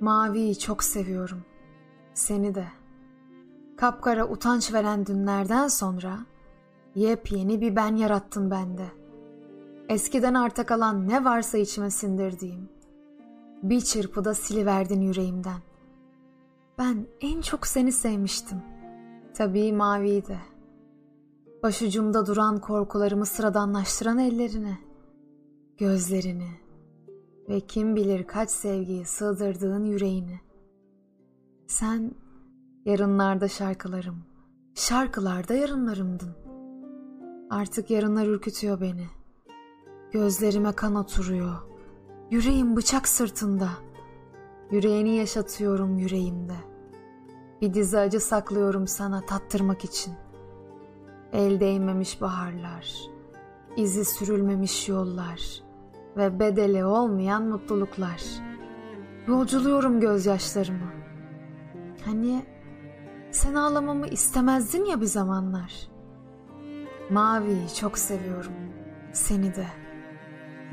Maviyi çok seviyorum. Seni de. Kapkara utanç veren dünlerden sonra yepyeni bir ben yarattın bende. Eskiden arta kalan ne varsa içime sindirdiğim. Bir çırpıda siliverdin yüreğimden. Ben en çok seni sevmiştim. Tabii maviyi de. Başucumda duran korkularımı sıradanlaştıran ellerini, gözlerini ve kim bilir kaç sevgiyi sığdırdığın yüreğini. Sen yarınlarda şarkılarım, şarkılarda yarınlarımdın. Artık yarınlar ürkütüyor beni. Gözlerime kan oturuyor. Yüreğim bıçak sırtında. Yüreğini yaşatıyorum yüreğimde. Bir dizi acı saklıyorum sana tattırmak için. El değmemiş baharlar, izi sürülmemiş yollar ve bedeli olmayan mutluluklar. Yolculuyorum gözyaşlarımı. Hani sen ağlamamı istemezdin ya bir zamanlar. Maviyi çok seviyorum, seni de.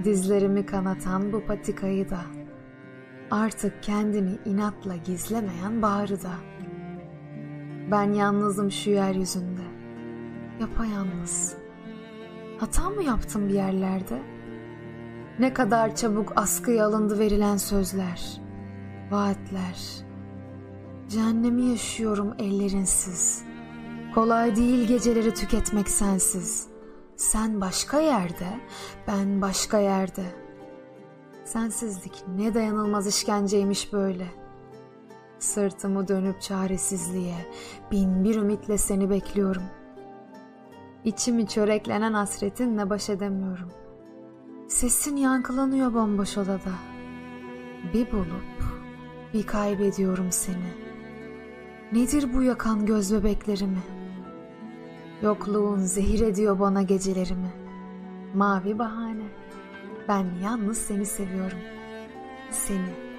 Dizlerimi kanatan bu patikayı da. Artık kendini inatla gizlemeyen baharı da. Ben yalnızım şu yeryüzünde. Yapayalnız. Hata mı yaptım bir yerlerde? Ne kadar çabuk askıya alındı verilen sözler, vaatler. Cehennemi yaşıyorum ellerinsiz. Kolay değil geceleri tüketmek sensiz. Sen başka yerde, ben başka yerde. Sensizlik ne dayanılmaz işkenceymiş böyle. Sırtımı dönüp çaresizliğe, bin bir ümitle seni bekliyorum. İçimi çöreklenen hasretinle baş edemiyorum. Sesin yankılanıyor bomboş odada. Bir bulup bir kaybediyorum seni. Nedir bu yakan göz bebeklerimi? Yokluğun zehir ediyor bana gecelerimi. Mavi bahane. Ben yalnız seni seviyorum. Seni.